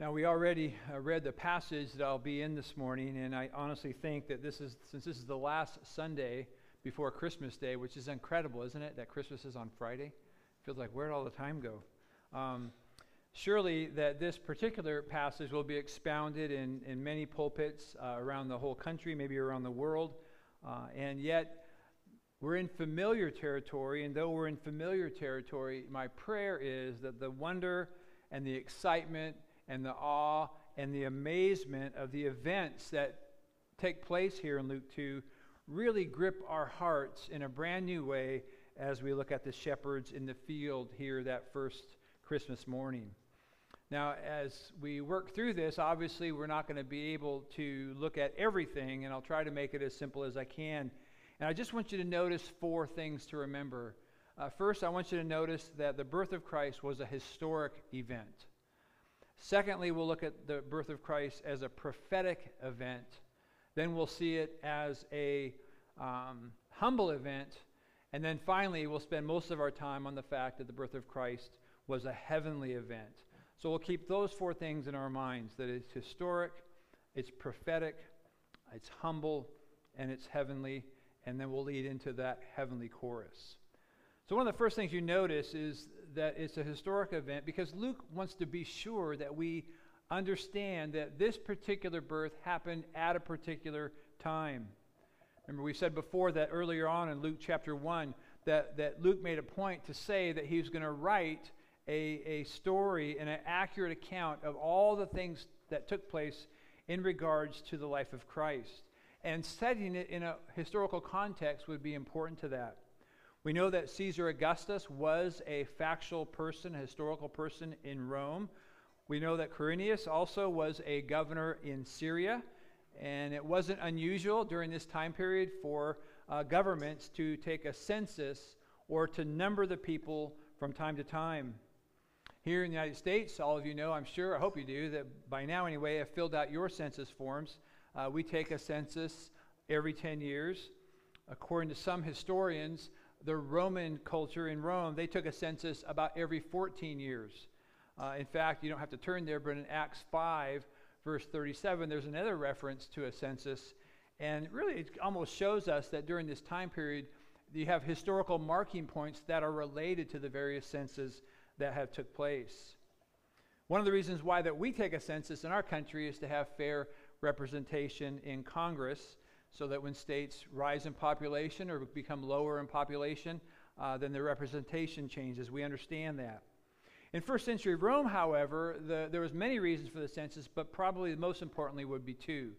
Now, we already uh, read the passage that I'll be in this morning, and I honestly think that this is, since this is the last Sunday before Christmas Day, which is incredible, isn't it? That Christmas is on Friday. Feels like where'd all the time go? Um, surely, that this particular passage will be expounded in, in many pulpits uh, around the whole country, maybe around the world, uh, and yet we're in familiar territory, and though we're in familiar territory, my prayer is that the wonder and the excitement and the awe and the amazement of the events that take place here in Luke 2 really grip our hearts in a brand new way as we look at the shepherds in the field here that first Christmas morning. Now, as we work through this, obviously we're not going to be able to look at everything, and I'll try to make it as simple as I can. And I just want you to notice four things to remember. Uh, first, I want you to notice that the birth of Christ was a historic event. Secondly, we'll look at the birth of Christ as a prophetic event. Then we'll see it as a um, humble event. And then finally, we'll spend most of our time on the fact that the birth of Christ was a heavenly event. So we'll keep those four things in our minds that it's historic, it's prophetic, it's humble, and it's heavenly. And then we'll lead into that heavenly chorus. So, one of the first things you notice is that it's a historic event because Luke wants to be sure that we understand that this particular birth happened at a particular time. Remember, we said before that earlier on in Luke chapter 1 that, that Luke made a point to say that he was going to write a, a story and an accurate account of all the things that took place in regards to the life of Christ. And setting it in a historical context would be important to that. We know that Caesar Augustus was a factual person, a historical person in Rome. We know that Quirinius also was a governor in Syria, and it wasn't unusual during this time period for uh, governments to take a census or to number the people from time to time. Here in the United States, all of you know, I'm sure, I hope you do, that by now anyway, have filled out your census forms. Uh, we take a census every 10 years. According to some historians, the Roman culture in Rome, they took a census about every 14 years. Uh, in fact, you don't have to turn there, but in Acts 5, verse 37, there's another reference to a census. And really, it almost shows us that during this time period, you have historical marking points that are related to the various censuses that have took place. One of the reasons why that we take a census in our country is to have fair representation in Congress so that when states rise in population or become lower in population, uh, then their representation changes. We understand that. In first century Rome, however, the, there was many reasons for the census, but probably the most importantly would be two.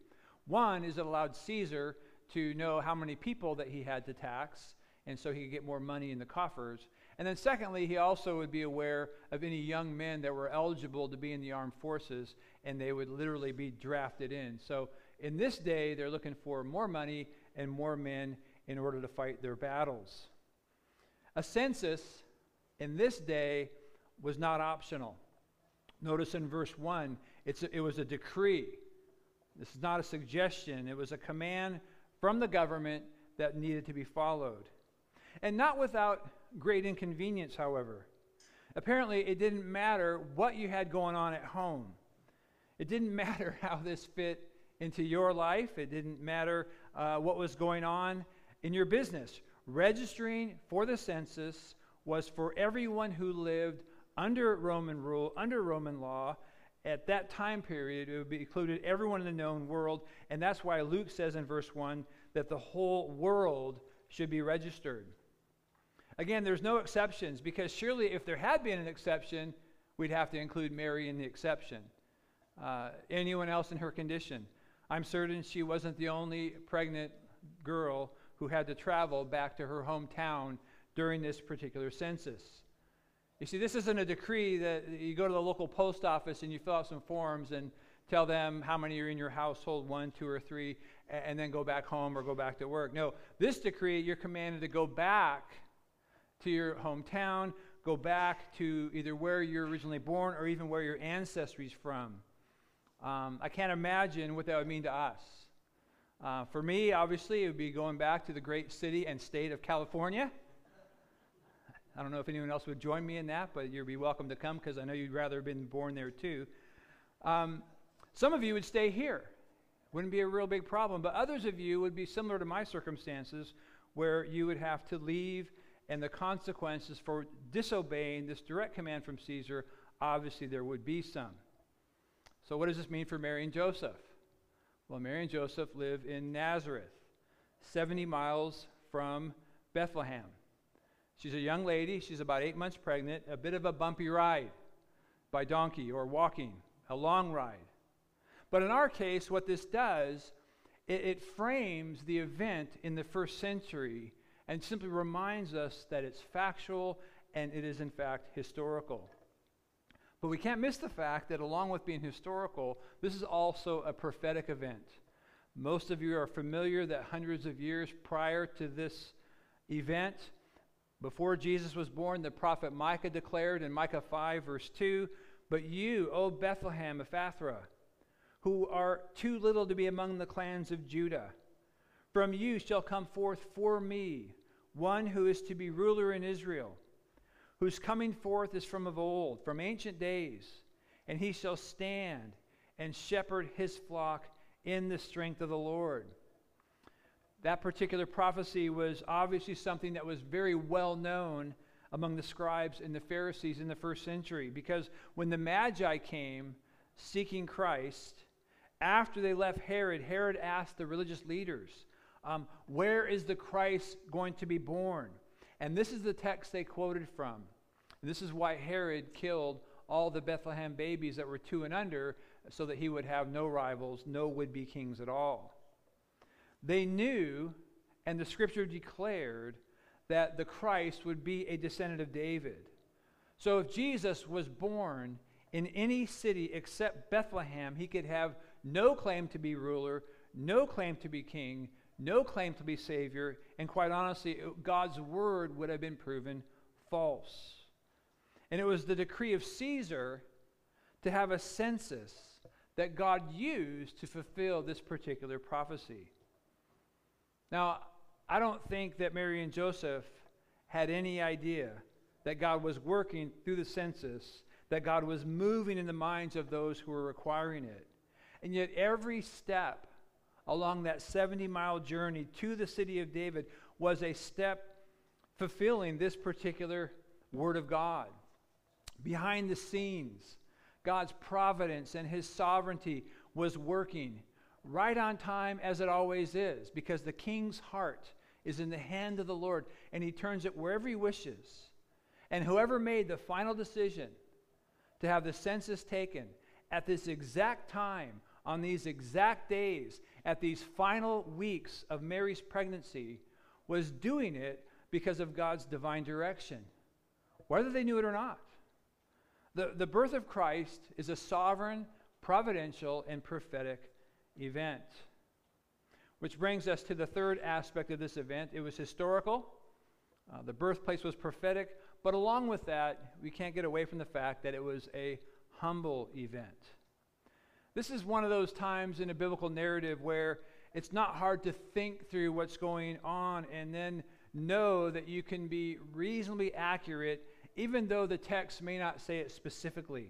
One is it allowed Caesar to know how many people that he had to tax, and so he could get more money in the coffers. And then secondly, he also would be aware of any young men that were eligible to be in the armed forces, and they would literally be drafted in. So in this day, they're looking for more money and more men in order to fight their battles. A census in this day was not optional. Notice in verse 1, it's a, it was a decree. This is not a suggestion, it was a command from the government that needed to be followed. And not without great inconvenience, however. Apparently, it didn't matter what you had going on at home. It didn't matter how this fit into your life. It didn't matter uh, what was going on in your business. Registering for the census was for everyone who lived under Roman rule, under Roman law. At that time period, it would be included everyone in the known world, and that's why Luke says in verse 1 that the whole world should be registered. Again, there's no exceptions because surely if there had been an exception, we'd have to include Mary in the exception. Uh, anyone else in her condition. I'm certain she wasn't the only pregnant girl who had to travel back to her hometown during this particular census. You see, this isn't a decree that you go to the local post office and you fill out some forms and tell them how many are in your household one, two, or three and then go back home or go back to work. No, this decree, you're commanded to go back to your hometown, go back to either where you're originally born or even where your ancestry's from. Um, I can't imagine what that would mean to us. Uh, for me, obviously, it would be going back to the great city and state of California. I don't know if anyone else would join me in that, but you'd be welcome to come because I know you'd rather have been born there too. Um, some of you would stay here. Wouldn't be a real big problem. But others of you would be similar to my circumstances where you would have to leave and the consequences for disobeying this direct command from Caesar, obviously there would be some. So, what does this mean for Mary and Joseph? Well, Mary and Joseph live in Nazareth, 70 miles from Bethlehem. She's a young lady. She's about eight months pregnant, a bit of a bumpy ride by donkey or walking, a long ride. But in our case, what this does, it, it frames the event in the first century and simply reminds us that it's factual and it is, in fact, historical. But we can't miss the fact that, along with being historical, this is also a prophetic event. Most of you are familiar that hundreds of years prior to this event, before Jesus was born, the prophet Micah declared in Micah 5, verse 2 But you, O Bethlehem of Ephrathah, who are too little to be among the clans of Judah, from you shall come forth for me one who is to be ruler in Israel, whose coming forth is from of old, from ancient days, and he shall stand and shepherd his flock in the strength of the Lord. That particular prophecy was obviously something that was very well known among the scribes and the Pharisees in the first century because when the Magi came seeking Christ, after they left Herod, Herod asked the religious leaders, um, Where is the Christ going to be born? And this is the text they quoted from. And this is why Herod killed all the Bethlehem babies that were two and under so that he would have no rivals, no would be kings at all. They knew, and the scripture declared, that the Christ would be a descendant of David. So if Jesus was born in any city except Bethlehem, he could have no claim to be ruler, no claim to be king, no claim to be Savior, and quite honestly, God's word would have been proven false. And it was the decree of Caesar to have a census that God used to fulfill this particular prophecy. Now, I don't think that Mary and Joseph had any idea that God was working through the census, that God was moving in the minds of those who were requiring it. And yet, every step along that 70 mile journey to the city of David was a step fulfilling this particular word of God. Behind the scenes, God's providence and his sovereignty was working right on time as it always is, because the king's heart is in the hand of the Lord, and he turns it wherever he wishes. And whoever made the final decision to have the census taken at this exact time, on these exact days, at these final weeks of Mary's pregnancy, was doing it because of God's divine direction, whether they knew it or not. The, the birth of Christ is a sovereign, providential, and prophetic event. Which brings us to the third aspect of this event. It was historical, uh, the birthplace was prophetic, but along with that, we can't get away from the fact that it was a humble event. This is one of those times in a biblical narrative where it's not hard to think through what's going on and then know that you can be reasonably accurate, even though the text may not say it specifically.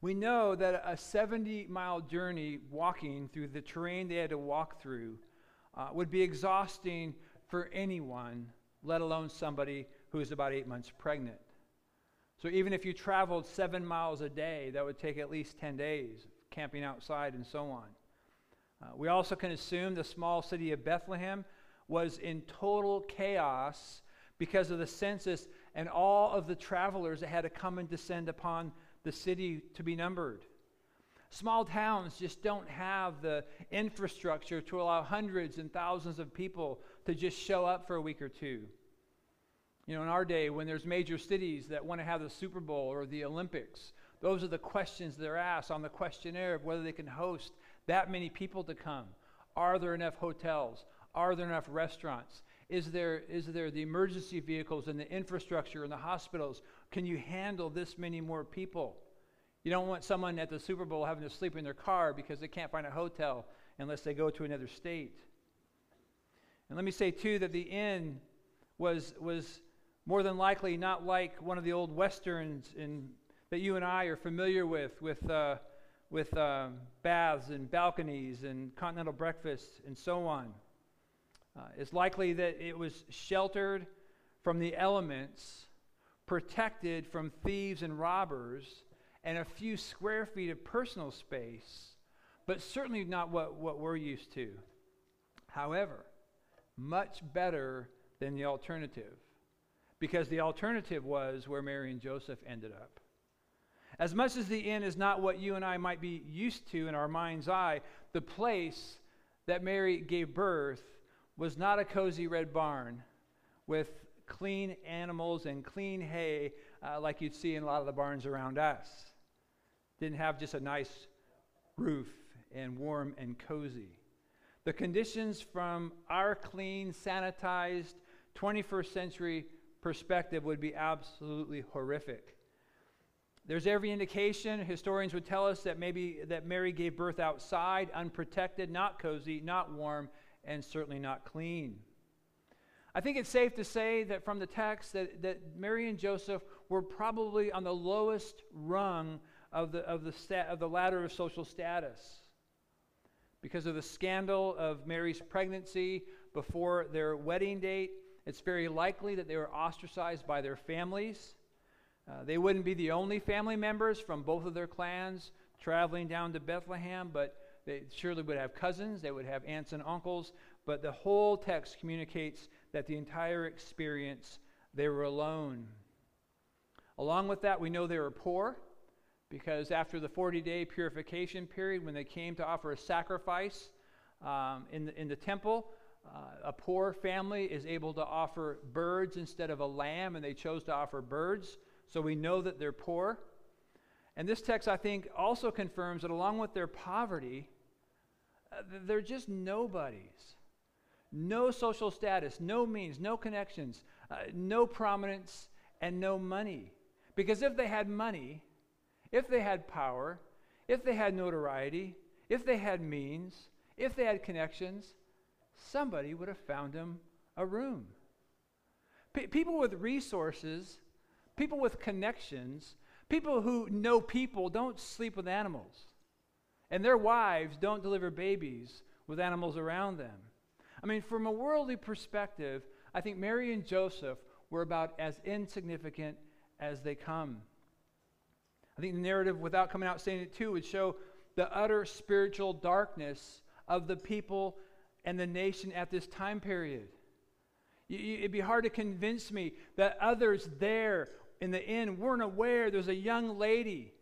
We know that a 70 mile journey walking through the terrain they had to walk through uh, would be exhausting for anyone, let alone somebody who is about eight months pregnant. So even if you traveled seven miles a day, that would take at least 10 days, camping outside and so on. Uh, we also can assume the small city of Bethlehem was in total chaos because of the census and all of the travelers that had to come and descend upon the city to be numbered. Small towns just don't have the infrastructure to allow hundreds and thousands of people to just show up for a week or two. You know, in our day, when there's major cities that want to have the Super Bowl or the Olympics, those are the questions they're asked on the questionnaire of whether they can host that many people to come. Are there enough hotels? Are there enough restaurants? Is there, is there the emergency vehicles and the infrastructure and the hospitals? Can you handle this many more people? You don't want someone at the Super Bowl having to sleep in their car because they can't find a hotel unless they go to another state. And let me say, too, that the inn was, was more than likely not like one of the old westerns in, that you and I are familiar with, with uh, with um, baths and balconies and continental breakfasts and so on. Uh, it's likely that it was sheltered from the elements, protected from thieves and robbers, and a few square feet of personal space, but certainly not what, what we're used to. However, much better than the alternative, because the alternative was where Mary and Joseph ended up. As much as the inn is not what you and I might be used to in our mind's eye, the place that Mary gave birth was not a cozy red barn with clean animals and clean hay uh, like you'd see in a lot of the barns around us. Didn't have just a nice roof and warm and cozy. The conditions from our clean, sanitized 21st century perspective would be absolutely horrific. There's every indication, historians would tell us, that maybe that Mary gave birth outside, unprotected, not cozy, not warm, and certainly not clean. I think it's safe to say that from the text that, that Mary and Joseph were probably on the lowest rung of the, of, the sta- of the ladder of social status. Because of the scandal of Mary's pregnancy before their wedding date, it's very likely that they were ostracized by their families. Uh, they wouldn't be the only family members from both of their clans traveling down to Bethlehem, but they surely would have cousins, they would have aunts and uncles. But the whole text communicates that the entire experience, they were alone. Along with that, we know they were poor because after the 40 day purification period, when they came to offer a sacrifice um, in, the, in the temple, uh, a poor family is able to offer birds instead of a lamb, and they chose to offer birds. So we know that they're poor. And this text, I think, also confirms that along with their poverty, uh, they're just nobodies. No social status, no means, no connections, uh, no prominence, and no money. Because if they had money, if they had power, if they had notoriety, if they had means, if they had connections, somebody would have found them a room. P- people with resources, people with connections, people who know people don't sleep with animals. And their wives don't deliver babies with animals around them. I mean, from a worldly perspective, I think Mary and Joseph were about as insignificant as they come. I think the narrative, without coming out saying it too, would show the utter spiritual darkness of the people and the nation at this time period. It'd be hard to convince me that others there in the inn weren't aware there's a young lady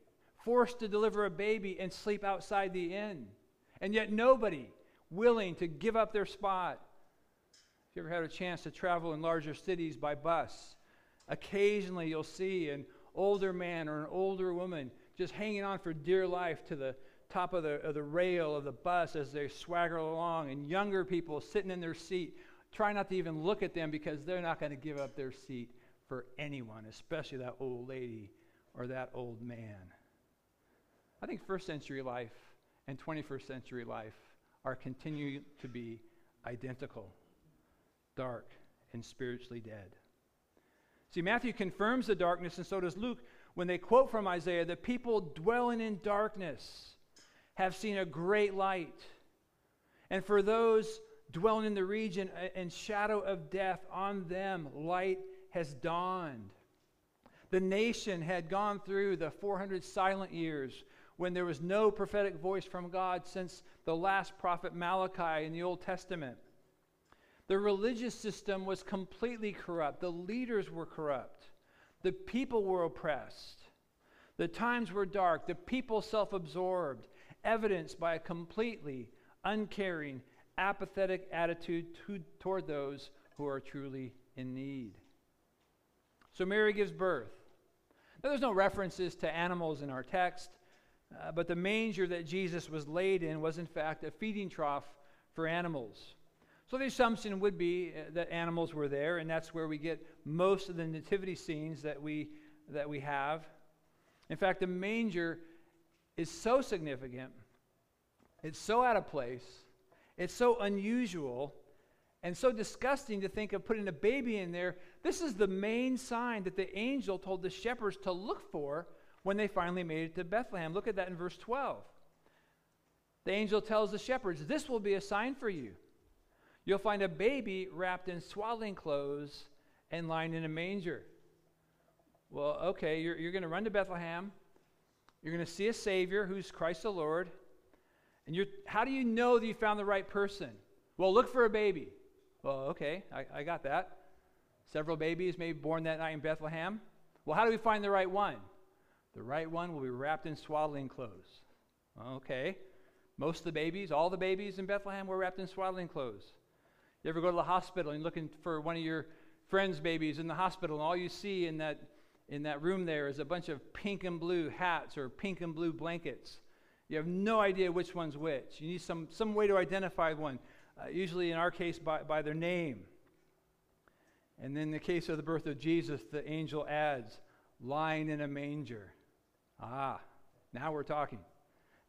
forced to deliver a baby and sleep outside the inn. And yet nobody willing to give up their spot. If you ever had a chance to travel in larger cities by bus, occasionally you'll see an older man or an older woman just hanging on for dear life to the top of the, of the rail of the bus as they swagger along, and younger people sitting in their seat try not to even look at them because they're not going to give up their seat for anyone, especially that old lady or that old man. I think first century life and 21st century life are continuing to be identical, dark, and spiritually dead. See, Matthew confirms the darkness, and so does Luke when they quote from Isaiah the people dwelling in darkness have seen a great light. And for those dwelling in the region and shadow of death, on them light has dawned. The nation had gone through the 400 silent years when there was no prophetic voice from God since the last prophet Malachi in the Old Testament. The religious system was completely corrupt. The leaders were corrupt. The people were oppressed. The times were dark. The people self absorbed, evidenced by a completely uncaring, apathetic attitude to, toward those who are truly in need. So Mary gives birth. Now, there's no references to animals in our text, uh, but the manger that Jesus was laid in was, in fact, a feeding trough for animals. So the assumption would be uh, that animals were there, and that's where we get most of the nativity scenes that we, that we have. In fact, the manger is so significant, it's so out of place, it's so unusual, and so disgusting to think of putting a baby in there. This is the main sign that the angel told the shepherds to look for when they finally made it to Bethlehem. Look at that in verse 12. the angel tells the shepherds, This will be a sign for you. You'll find a baby wrapped in swaddling clothes and lying in a manger. Well, okay, you're, you're going to run to Bethlehem. You're going to see a Savior who's Christ the Lord. And you're, how do you know that you found the right person? Well, look for a baby. Well, okay, I, I got that. Several babies may be born that night in Bethlehem. Well, how do we find the right one? The right one will be wrapped in swaddling clothes. Okay. Most of the babies, all the babies in Bethlehem were wrapped in swaddling clothes. You ever go to the hospital and you're looking for one of your friends' babies in the hospital, and all you see in that in that room there is a bunch of pink and blue hats or pink and blue blankets. You have no idea which one's which. You need some, some way to identify one, uh, usually in our case by, by their name. And then in the case of the birth of Jesus, the angel adds, lying in a manger. Ah, now we're talking.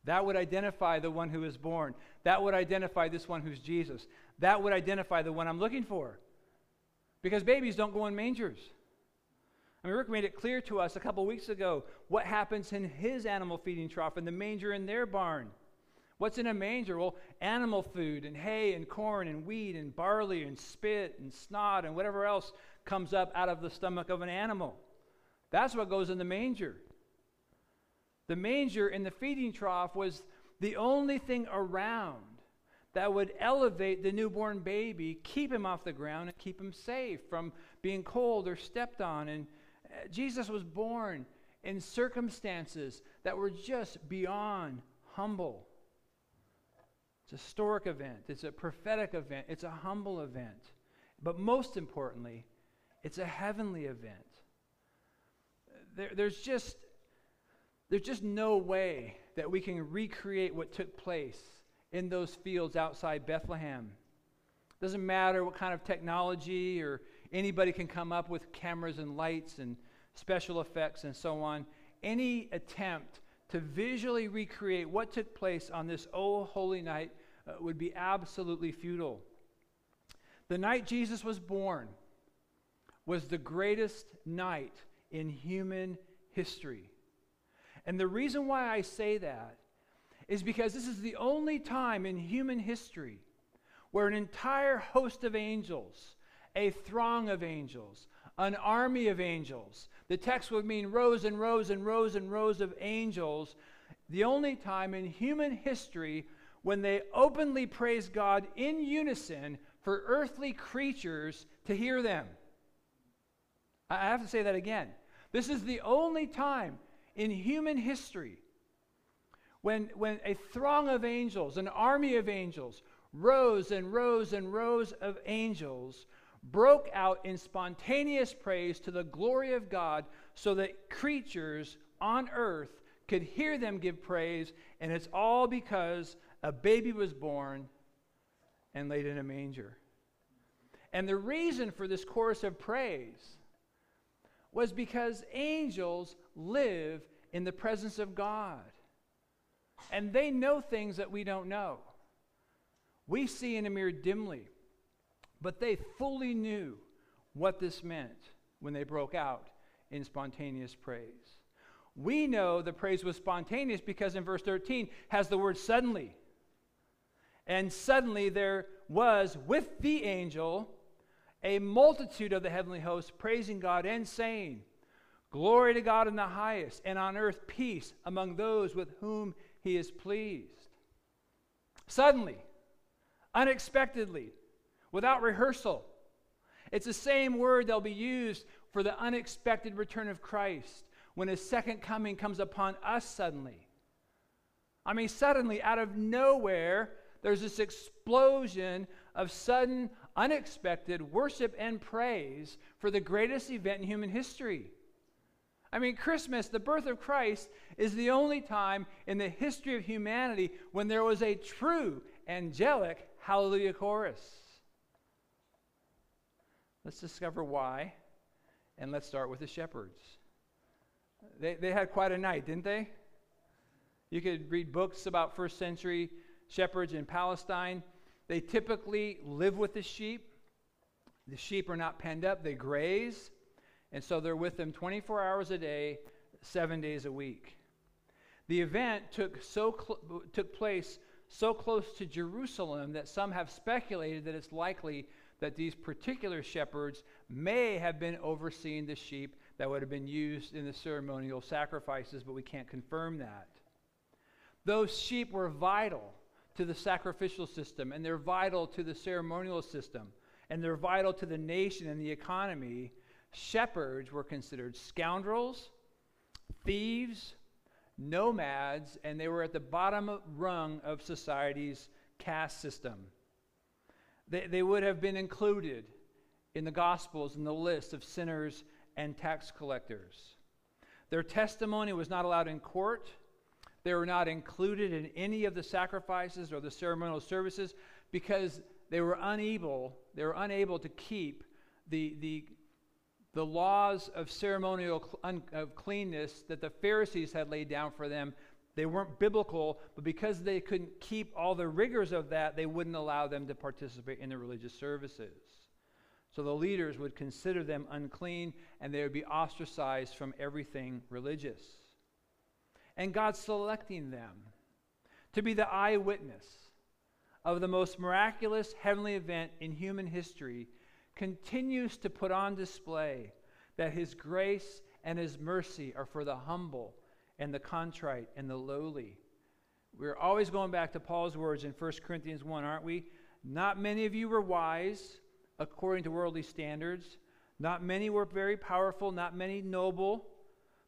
That would identify the one who is born. That would identify this one who's Jesus. That would identify the one I'm looking for. Because babies don't go in mangers. I mean, Rick made it clear to us a couple weeks ago what happens in his animal feeding trough and the manger in their barn. What's in a manger? Well, animal food and hay and corn and wheat and barley and spit and snot and whatever else comes up out of the stomach of an animal. That's what goes in the manger. The manger in the feeding trough was the only thing around that would elevate the newborn baby, keep him off the ground, and keep him safe from being cold or stepped on. And Jesus was born in circumstances that were just beyond humble. It's a historic event, it's a prophetic event, it's a humble event. But most importantly, it's a heavenly event. There, there's, just, there's just no way that we can recreate what took place in those fields outside Bethlehem. Doesn't matter what kind of technology or anybody can come up with cameras and lights and special effects and so on. Any attempt to visually recreate what took place on this oh holy night uh, would be absolutely futile. The night Jesus was born was the greatest night in human history. And the reason why I say that is because this is the only time in human history where an entire host of angels, a throng of angels, an army of angels, the text would mean rows and rows and rows and rows of angels, the only time in human history when they openly praise God in unison for earthly creatures to hear them. I have to say that again. This is the only time in human history when, when a throng of angels, an army of angels, rows and rows and rows of angels broke out in spontaneous praise to the glory of God so that creatures on earth could hear them give praise, and it's all because a baby was born and laid in a manger. And the reason for this chorus of praise was because angels live in the presence of God. And they know things that we don't know. We see in a mirror dimly, but they fully knew what this meant when they broke out in spontaneous praise. We know the praise was spontaneous because in verse 13 has the word suddenly. And suddenly there was with the angel a multitude of the heavenly hosts praising God and saying, Glory to God in the highest, and on earth peace among those with whom he is pleased. Suddenly, unexpectedly, without rehearsal. It's the same word that'll be used for the unexpected return of Christ when his second coming comes upon us suddenly. I mean, suddenly, out of nowhere, there's this explosion of sudden, unexpected worship and praise for the greatest event in human history. I mean, Christmas, the birth of Christ, is the only time in the history of humanity when there was a true angelic hallelujah chorus. Let's discover why, and let's start with the shepherds. They, they had quite a night, didn't they? You could read books about first century shepherds in Palestine. They typically live with the sheep. The sheep are not penned up, they graze. And so they're with them 24 hours a day, seven days a week. The event took, so cl- took place so close to Jerusalem that some have speculated that it's likely that these particular shepherds may have been overseeing the sheep that would have been used in the ceremonial sacrifices, but we can't confirm that. Those sheep were vital to the sacrificial system, and they're vital to the ceremonial system, and they're vital to the nation and the economy. Shepherds were considered scoundrels, thieves, nomads, and they were at the bottom rung of society's caste system. They, they would have been included in the Gospels in the list of sinners and tax collectors. Their testimony was not allowed in court. They were not included in any of the sacrifices or the ceremonial services because they were unable, they were unable to keep the, the, the laws of ceremonial cl- of cleanness that the Pharisees had laid down for them. They weren't biblical, but because they couldn't keep all the rigors of that, they wouldn't allow them to participate in the religious services. So the leaders would consider them unclean and they would be ostracized from everything religious. And God selecting them to be the eyewitness of the most miraculous heavenly event in human history continues to put on display that his grace and his mercy are for the humble and the contrite and the lowly. We're always going back to Paul's words in 1 Corinthians 1, aren't we? Not many of you were wise according to worldly standards. Not many were very powerful, not many noble,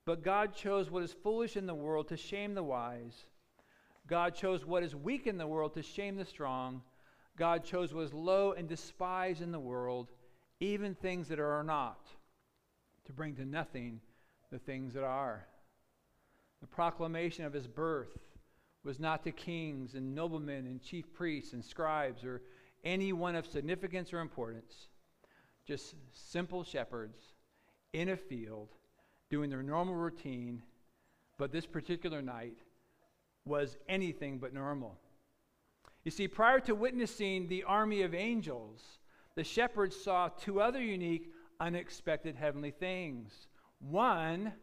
but God chose what is foolish in the world to shame the wise. God chose what is weak in the world to shame the strong. God chose what is low and despised in the world, even things that are not, to bring to nothing the things that are. The proclamation of his birth was not to kings and noblemen and chief priests and scribes or anyone of significance or importance, just simple shepherds in a field doing their normal routine, but this particular night was anything but normal. You see, prior to witnessing the army of angels, the shepherds saw two other unique, unexpected heavenly things. One,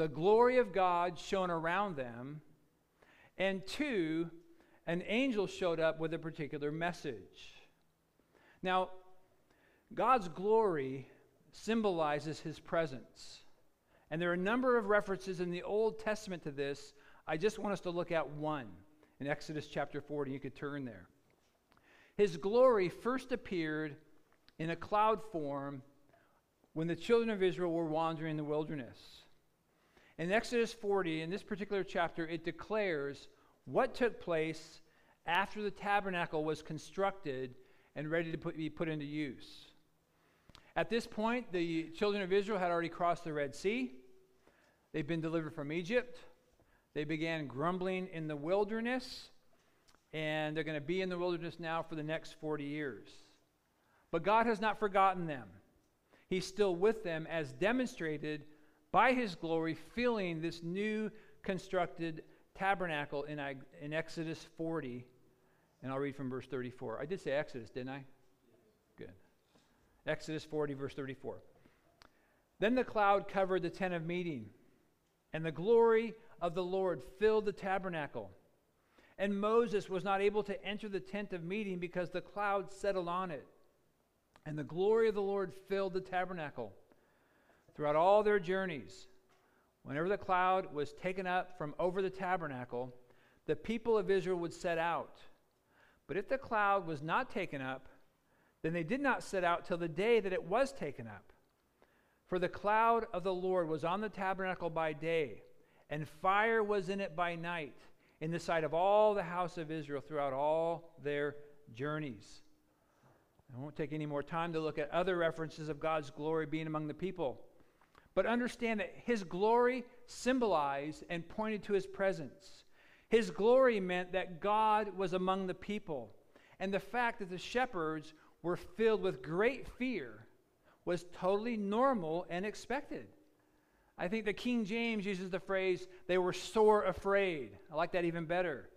the glory of God shone around them, and two, an angel showed up with a particular message. Now, God's glory symbolizes his presence. And there are a number of references in the Old Testament to this. I just want us to look at one in Exodus chapter 40. You could turn there. His glory first appeared in a cloud form when the children of Israel were wandering in the wilderness. In Exodus 40, in this particular chapter, it declares what took place after the tabernacle was constructed and ready to put, be put into use. At this point, the children of Israel had already crossed the Red Sea. They'd been delivered from Egypt. They began grumbling in the wilderness, and they're going to be in the wilderness now for the next 40 years. But God has not forgotten them. He's still with them, as demonstrated by his glory, filling this new constructed tabernacle in, in Exodus 40 and I'll read from verse 34. I did say Exodus, didn't I? Good. Exodus 40, verse 34. Then the cloud covered the tent of meeting, and the glory of the Lord filled the tabernacle. And Moses was not able to enter the tent of meeting because the cloud settled on it. And the glory of the Lord filled the tabernacle. Throughout all their journeys, whenever the cloud was taken up from over the tabernacle, the people of Israel would set out but if the cloud was not taken up, then they did not set out till the day that it was taken up. For the cloud of the Lord was on the tabernacle by day, and fire was in it by night, in the sight of all the house of Israel throughout all their journeys. I won't take any more time to look at other references of God's glory being among the people. But understand that his glory symbolized and pointed to his presence. His glory meant that God was among the people. And the fact that the shepherds were filled with great fear was totally normal and expected. I think the King James uses the phrase, they were sore afraid. I like that even better.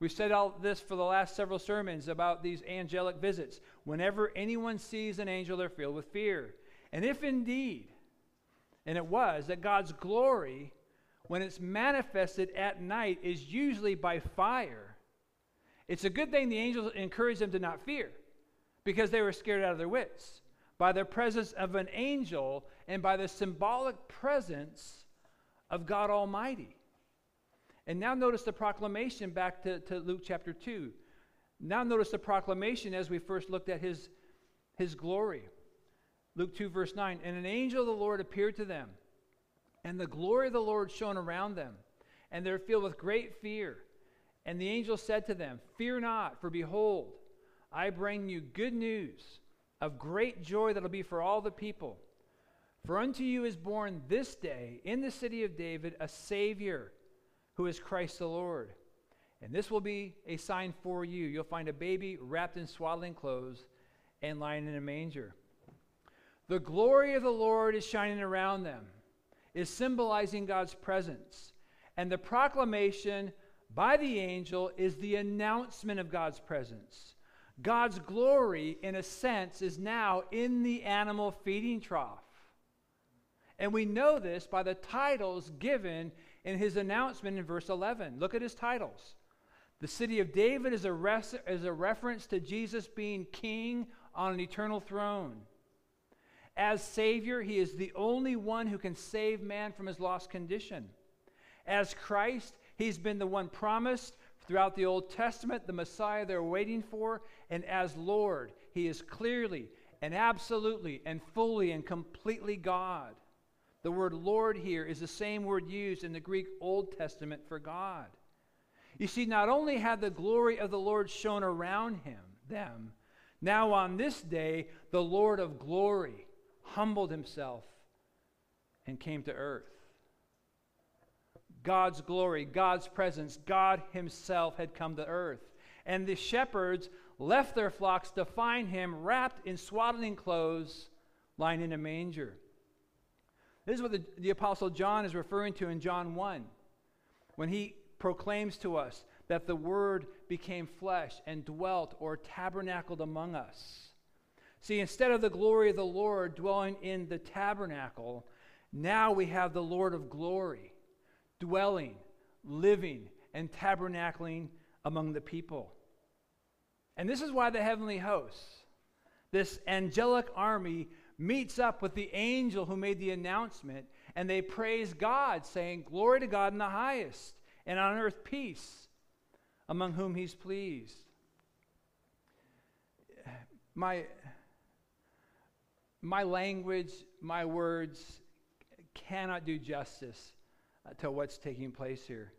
We've said all this for the last several sermons about these angelic visits. Whenever anyone sees an angel, they're filled with fear. And if indeed, and it was, that God's glory when it's manifested at night is usually by fire. It's a good thing the angels encouraged them to not fear because they were scared out of their wits by the presence of an angel and by the symbolic presence of God Almighty. And now notice the proclamation back to, to Luke chapter 2. Now notice the proclamation as we first looked at his, his glory. Luke 2, verse 9. And an angel of the Lord appeared to them, and the glory of the Lord shone around them, and they were filled with great fear. And the angel said to them, Fear not, for behold, I bring you good news of great joy that'll be for all the people. For unto you is born this day in the city of David a Savior who is Christ the Lord. And this will be a sign for you. You'll find a baby wrapped in swaddling clothes and lying in a manger. The glory of the Lord is shining around them, is symbolizing God's presence. And the proclamation by the angel is the announcement of God's presence. God's glory, in a sense, is now in the animal feeding trough. And we know this by the titles given in his announcement in verse 11. Look at his titles. The city of David is a, res- is a reference to Jesus being king on an eternal throne. As Savior, he is the only one who can save man from his lost condition. As Christ, he's been the one promised throughout the Old Testament, the Messiah they're waiting for. And as Lord, he is clearly and absolutely and fully and completely God. The word Lord here is the same word used in the Greek Old Testament for God. You see, not only had the glory of the Lord shone around him, them, now on this day, the Lord of glory humbled himself and came to earth. God's glory, God's presence, God Himself had come to earth. And the shepherds left their flocks to find Him wrapped in swaddling clothes, lying in a manger. This is what the, the Apostle John is referring to in John 1 when he proclaims to us that the Word became flesh and dwelt or tabernacled among us. See, instead of the glory of the Lord dwelling in the tabernacle, now we have the Lord of glory dwelling, living, and tabernacling among the people. And this is why the heavenly hosts, this angelic army, meets up with the angel who made the announcement, and they praise God, saying, Glory to God in the highest, and on earth peace, among whom he's pleased. My, my language, my words cannot do justice uh, to what's taking place here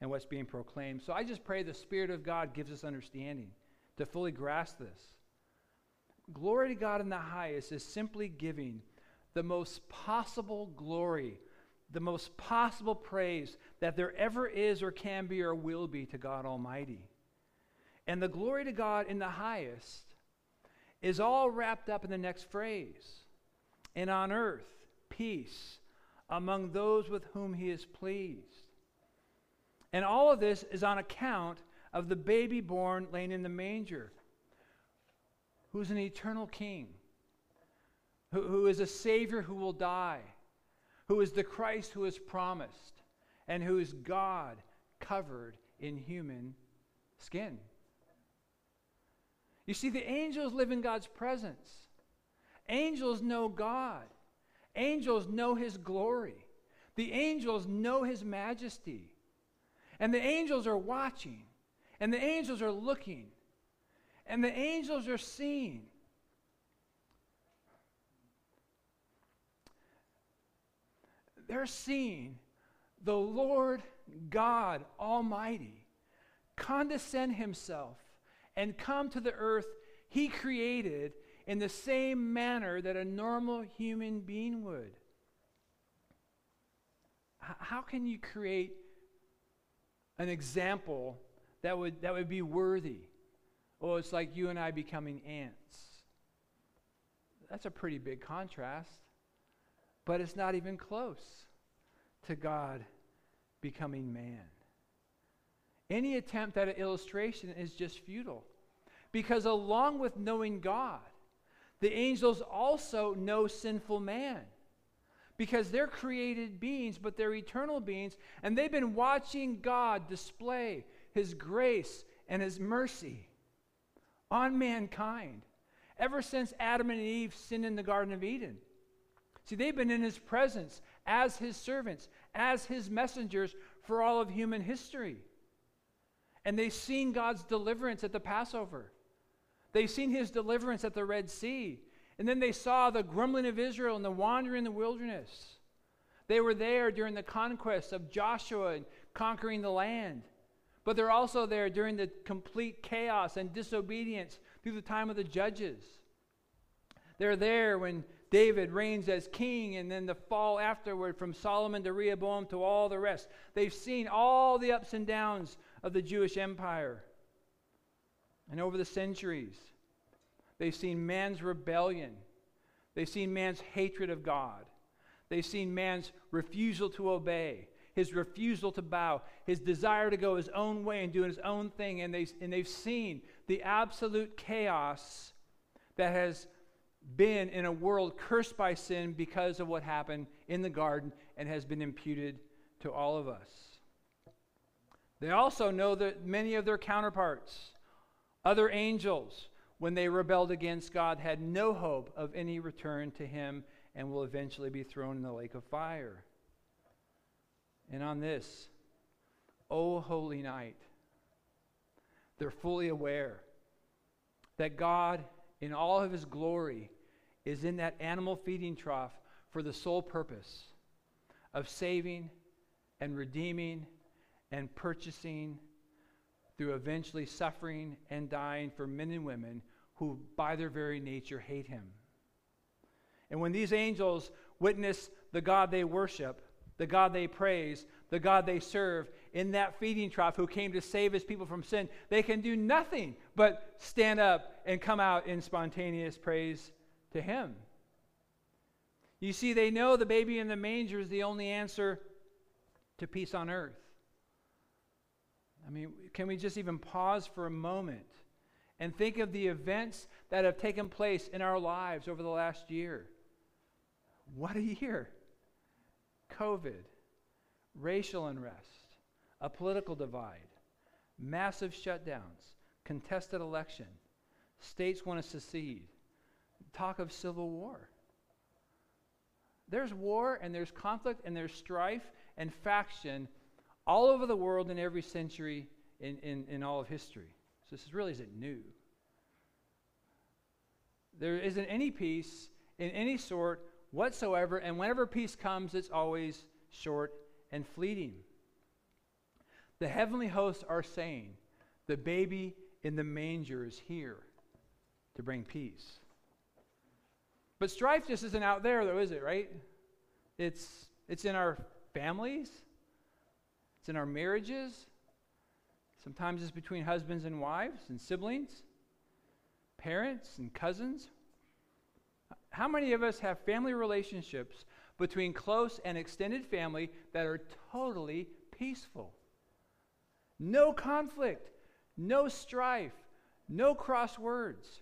and what's being proclaimed. So I just pray the Spirit of God gives us understanding to fully grasp this. Glory to God in the highest is simply giving the most possible glory, the most possible praise that there ever is or can be or will be to God Almighty. And the glory to God in the highest is all wrapped up in the next phrase. And on earth, peace among those with whom he is pleased. And all of this is on account of the baby born laying in the manger, who's an eternal king, who, who is a Savior who will die, who is the Christ who is promised, and who is God covered in human skin. You see, the angels live in God's presence. Angels know God. Angels know his glory. The angels know his majesty. And the angels are watching. And the angels are looking. And the angels are seeing. They're seeing the Lord God Almighty condescend himself and come to the earth he created in the same manner that a normal human being would. H- how can you create an example that would, that would be worthy? Well, it's like you and I becoming ants. That's a pretty big contrast, but it's not even close to God becoming man. Any attempt at an illustration is just futile because, along with knowing God, the angels also know sinful man because they're created beings, but they're eternal beings, and they've been watching God display his grace and his mercy on mankind ever since Adam and Eve sinned in the Garden of Eden. See, they've been in his presence as his servants, as his messengers for all of human history. And they've seen God's deliverance at the Passover. They've seen his deliverance at the Red Sea. And then they saw the grumbling of Israel and the wandering in the wilderness. They were there during the conquest of Joshua and conquering the land. But they're also there during the complete chaos and disobedience through the time of the judges. They're there when David reigns as king, and then the fall afterward from Solomon to Rehoboam to all the rest. They've seen all the ups and downs of the Jewish empire. And over the centuries, they've seen man's rebellion, they've seen man's hatred of God, they've seen man's refusal to obey his refusal to bow, his desire to go his own way and do his own thing. And, they, and they've seen the absolute chaos that has been in a world cursed by sin because of what happened in the garden and has been imputed to all of us. They also know that many of their counterparts, other angels, when they rebelled against God, had no hope of any return to Him and will eventually be thrown in the lake of fire. And on this, O holy night, they're fully aware that God, in all of his glory, is in that animal feeding trough for the sole purpose of saving and redeeming and purchasing through eventually suffering and dying for men and women who, by their very nature, hate him. And when these angels witness the God they worship, the God they praise, the God they serve, in that feeding trough who came to save his people from sin, they can do nothing but stand up and come out in spontaneous praise to him. You see, they know the baby in the manger is the only answer to peace on earth. I mean, can we just even pause for a moment and think of the events that have taken place in our lives over the last year? What a year! COVID, racial unrest, a political divide, massive shutdowns, contested election, states want to secede, talk of civil war. There's war and there's conflict and there's strife and faction all over the world in every century in, in, in all of history. So this really isn't new. There isn't any peace in any sort whatsoever, and whenever peace comes, it's always short and fleeting. The heavenly hosts are saying, The baby in the manger is here to bring peace. But strife just isn't out there, though, is it, right? It's, it's in our families, it's in our marriages. Sometimes it's between husbands and wives and siblings, parents and cousins. How many of us have family relationships between close and extended family that are totally peaceful? No conflict, no strife, no cross words.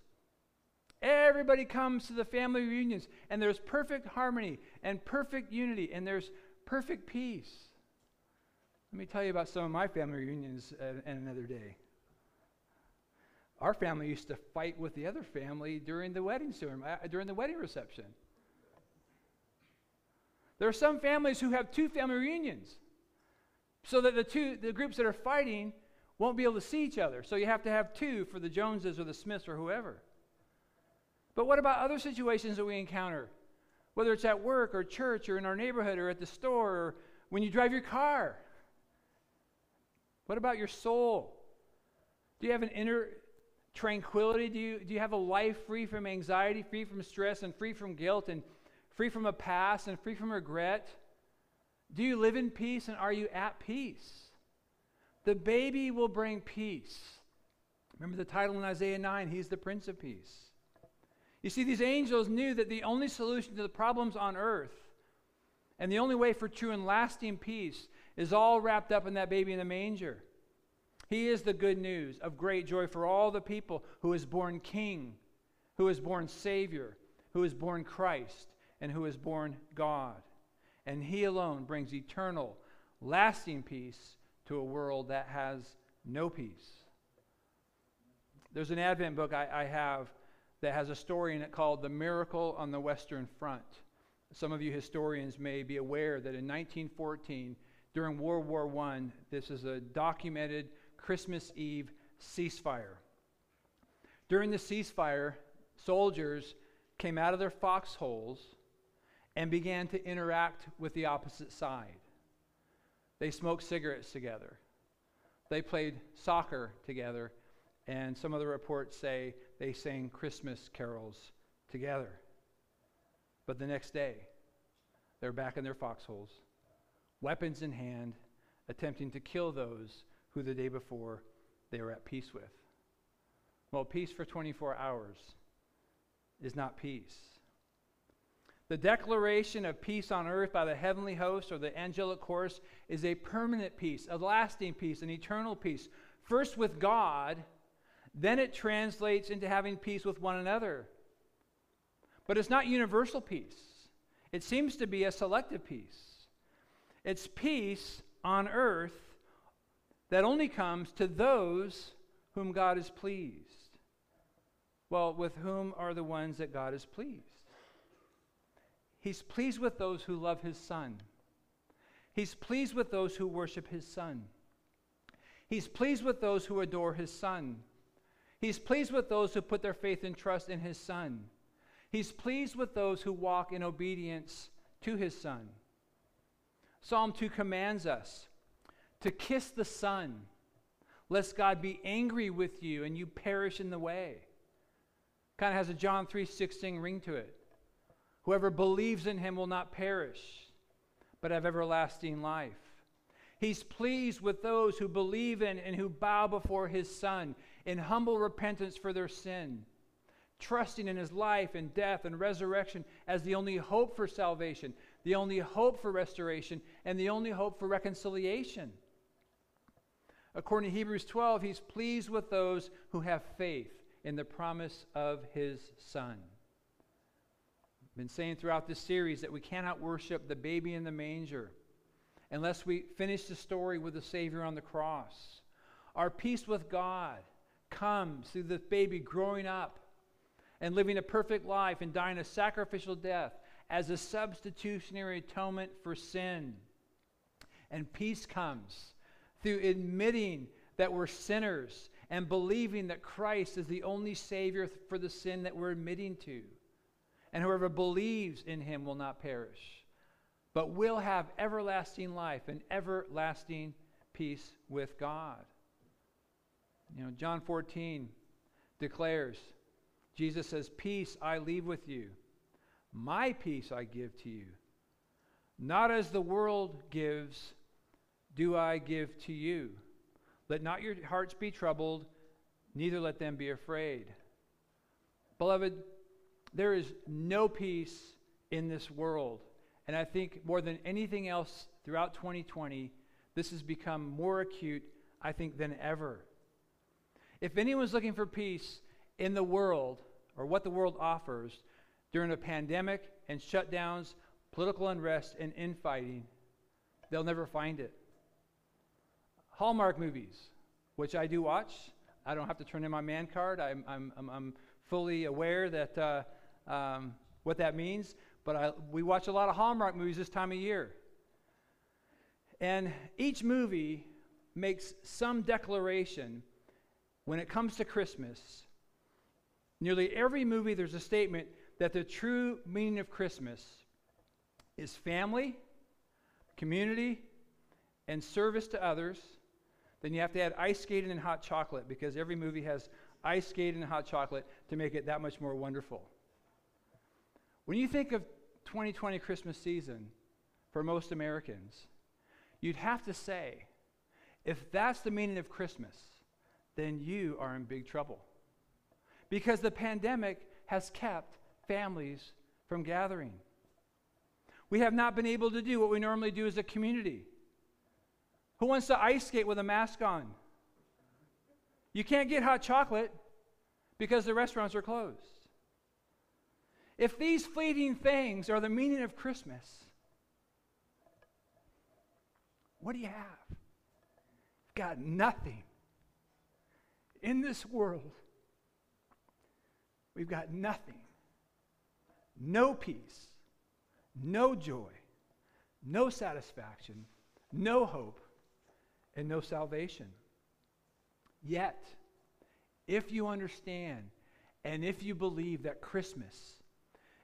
Everybody comes to the family reunions, and there's perfect harmony and perfect unity, and there's perfect peace. Let me tell you about some of my family reunions uh, another day. Our family used to fight with the other family during the wedding ceremony, uh, during the wedding reception. There are some families who have two family reunions so that the two the groups that are fighting won't be able to see each other. So you have to have two for the Joneses or the Smiths or whoever. But what about other situations that we encounter? Whether it's at work or church or in our neighborhood or at the store or when you drive your car. What about your soul? Do you have an inner tranquility? Do you, do you have a life free from anxiety, free from stress, and free from guilt, and free from a past, and free from regret? Do you live in peace, and are you at peace? The baby will bring peace. Remember the title in Isaiah 9 He's the Prince of Peace. You see, these angels knew that the only solution to the problems on earth and the only way for true and lasting peace is all wrapped up in that baby in the manger. He is the good news of great joy for all the people who is born King, who is born Savior, who is born Christ, and who is born God. And He alone brings eternal, lasting peace to a world that has no peace. There's an Advent book I, I have that has a story in it called The Miracle on the Western Front. Some of you historians may be aware that in 1914, during World War I, this is a documented Christmas Eve ceasefire. During the ceasefire, soldiers came out of their foxholes and began to interact with the opposite side. They smoked cigarettes together. They played soccer together. And some of the reports say they sang Christmas carols together. But the next day, they're back in their foxholes, weapons in hand, attempting to kill those who the day before they were at peace with. Well, peace for 24 hours is not peace. The declaration of peace on earth by the heavenly host or the angelic chorus is a permanent peace, a lasting peace, an eternal peace. First with God, then it translates into having peace with one another. But it's not universal peace, it seems to be a selective peace. It's peace on earth that only comes to those whom God is pleased. Well, with whom are the ones that God is pleased? He's pleased with those who love his son. He's pleased with those who worship his son. He's pleased with those who adore his son. He's pleased with those who put their faith and trust in his son. He's pleased with those who walk in obedience to his son. Psalm 2 commands us to kiss the son, lest God be angry with you and you perish in the way. Kind of has a John 3:16 ring to it. Whoever believes in him will not perish, but have everlasting life. He's pleased with those who believe in and who bow before his Son in humble repentance for their sin, trusting in his life and death and resurrection as the only hope for salvation, the only hope for restoration, and the only hope for reconciliation. According to Hebrews 12, he's pleased with those who have faith in the promise of his Son. I've been saying throughout this series that we cannot worship the baby in the manger unless we finish the story with the Savior on the cross. Our peace with God comes through the baby growing up and living a perfect life and dying a sacrificial death as a substitutionary atonement for sin. And peace comes through admitting that we're sinners and believing that Christ is the only Savior for the sin that we're admitting to and whoever believes in him will not perish, but will have everlasting life and everlasting peace with God. You know, John 14 declares, Jesus says, Peace I leave with you, my peace I give to you. Not as the world gives, do I give to you. Let not your hearts be troubled, neither let them be afraid. Beloved, there is no peace in this world. And I think more than anything else throughout 2020, this has become more acute, I think, than ever. If anyone's looking for peace in the world or what the world offers during a pandemic and shutdowns, political unrest, and infighting, they'll never find it. Hallmark movies, which I do watch, I don't have to turn in my man card. I'm, I'm, I'm, fully aware that uh, um, what that means, but I, we watch a lot of Hallmark movies this time of year. And each movie makes some declaration when it comes to Christmas. Nearly every movie, there's a statement that the true meaning of Christmas is family, community, and service to others. Then you have to add ice skating and hot chocolate because every movie has ice skating and hot chocolate to make it that much more wonderful. When you think of 2020 Christmas season for most Americans, you'd have to say, if that's the meaning of Christmas, then you are in big trouble. Because the pandemic has kept families from gathering. We have not been able to do what we normally do as a community. Who wants to ice skate with a mask on? You can't get hot chocolate because the restaurants are closed. If these fleeting things are the meaning of Christmas, what do you have? You've got nothing in this world we've got nothing. No peace, no joy, no satisfaction, no hope, and no salvation. Yet, if you understand and if you believe that Christmas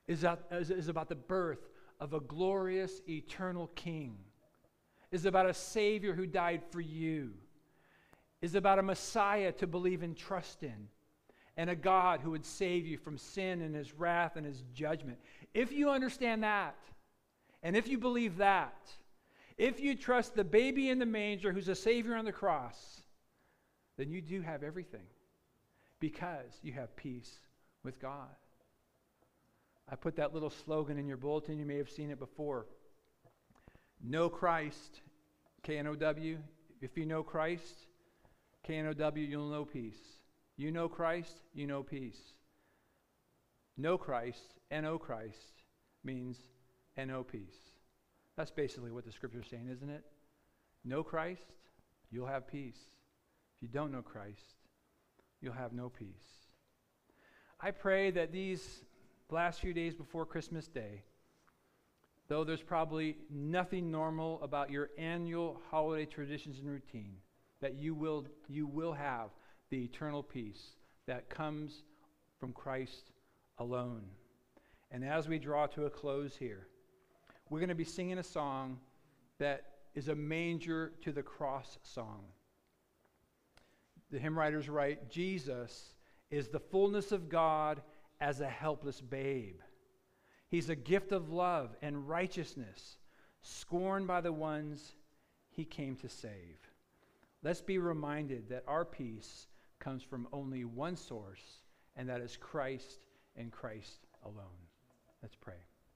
is, is about the birth of a glorious eternal King, is about a Savior who died for you, is about a Messiah to believe and trust in, and a God who would save you from sin and his wrath and his judgment. If you understand that, and if you believe that, if you trust the baby in the manger who's a Savior on the cross, then you do have everything because you have peace with God. I put that little slogan in your bulletin. You may have seen it before. Know Christ, K N O W. If you know Christ, K N O W, you'll know peace. You know Christ, you know peace. Know Christ, N O Christ means N O peace. That's basically what the scripture is saying, isn't it? Know Christ, you'll have peace. If you don't know Christ, you'll have no peace. I pray that these last few days before Christmas Day, though there's probably nothing normal about your annual holiday traditions and routine, that you will, you will have the eternal peace that comes from Christ alone. And as we draw to a close here, we're going to be singing a song that is a manger to the cross song. The hymn writers write Jesus is the fullness of God as a helpless babe. He's a gift of love and righteousness, scorned by the ones he came to save. Let's be reminded that our peace comes from only one source, and that is Christ and Christ alone. Let's pray.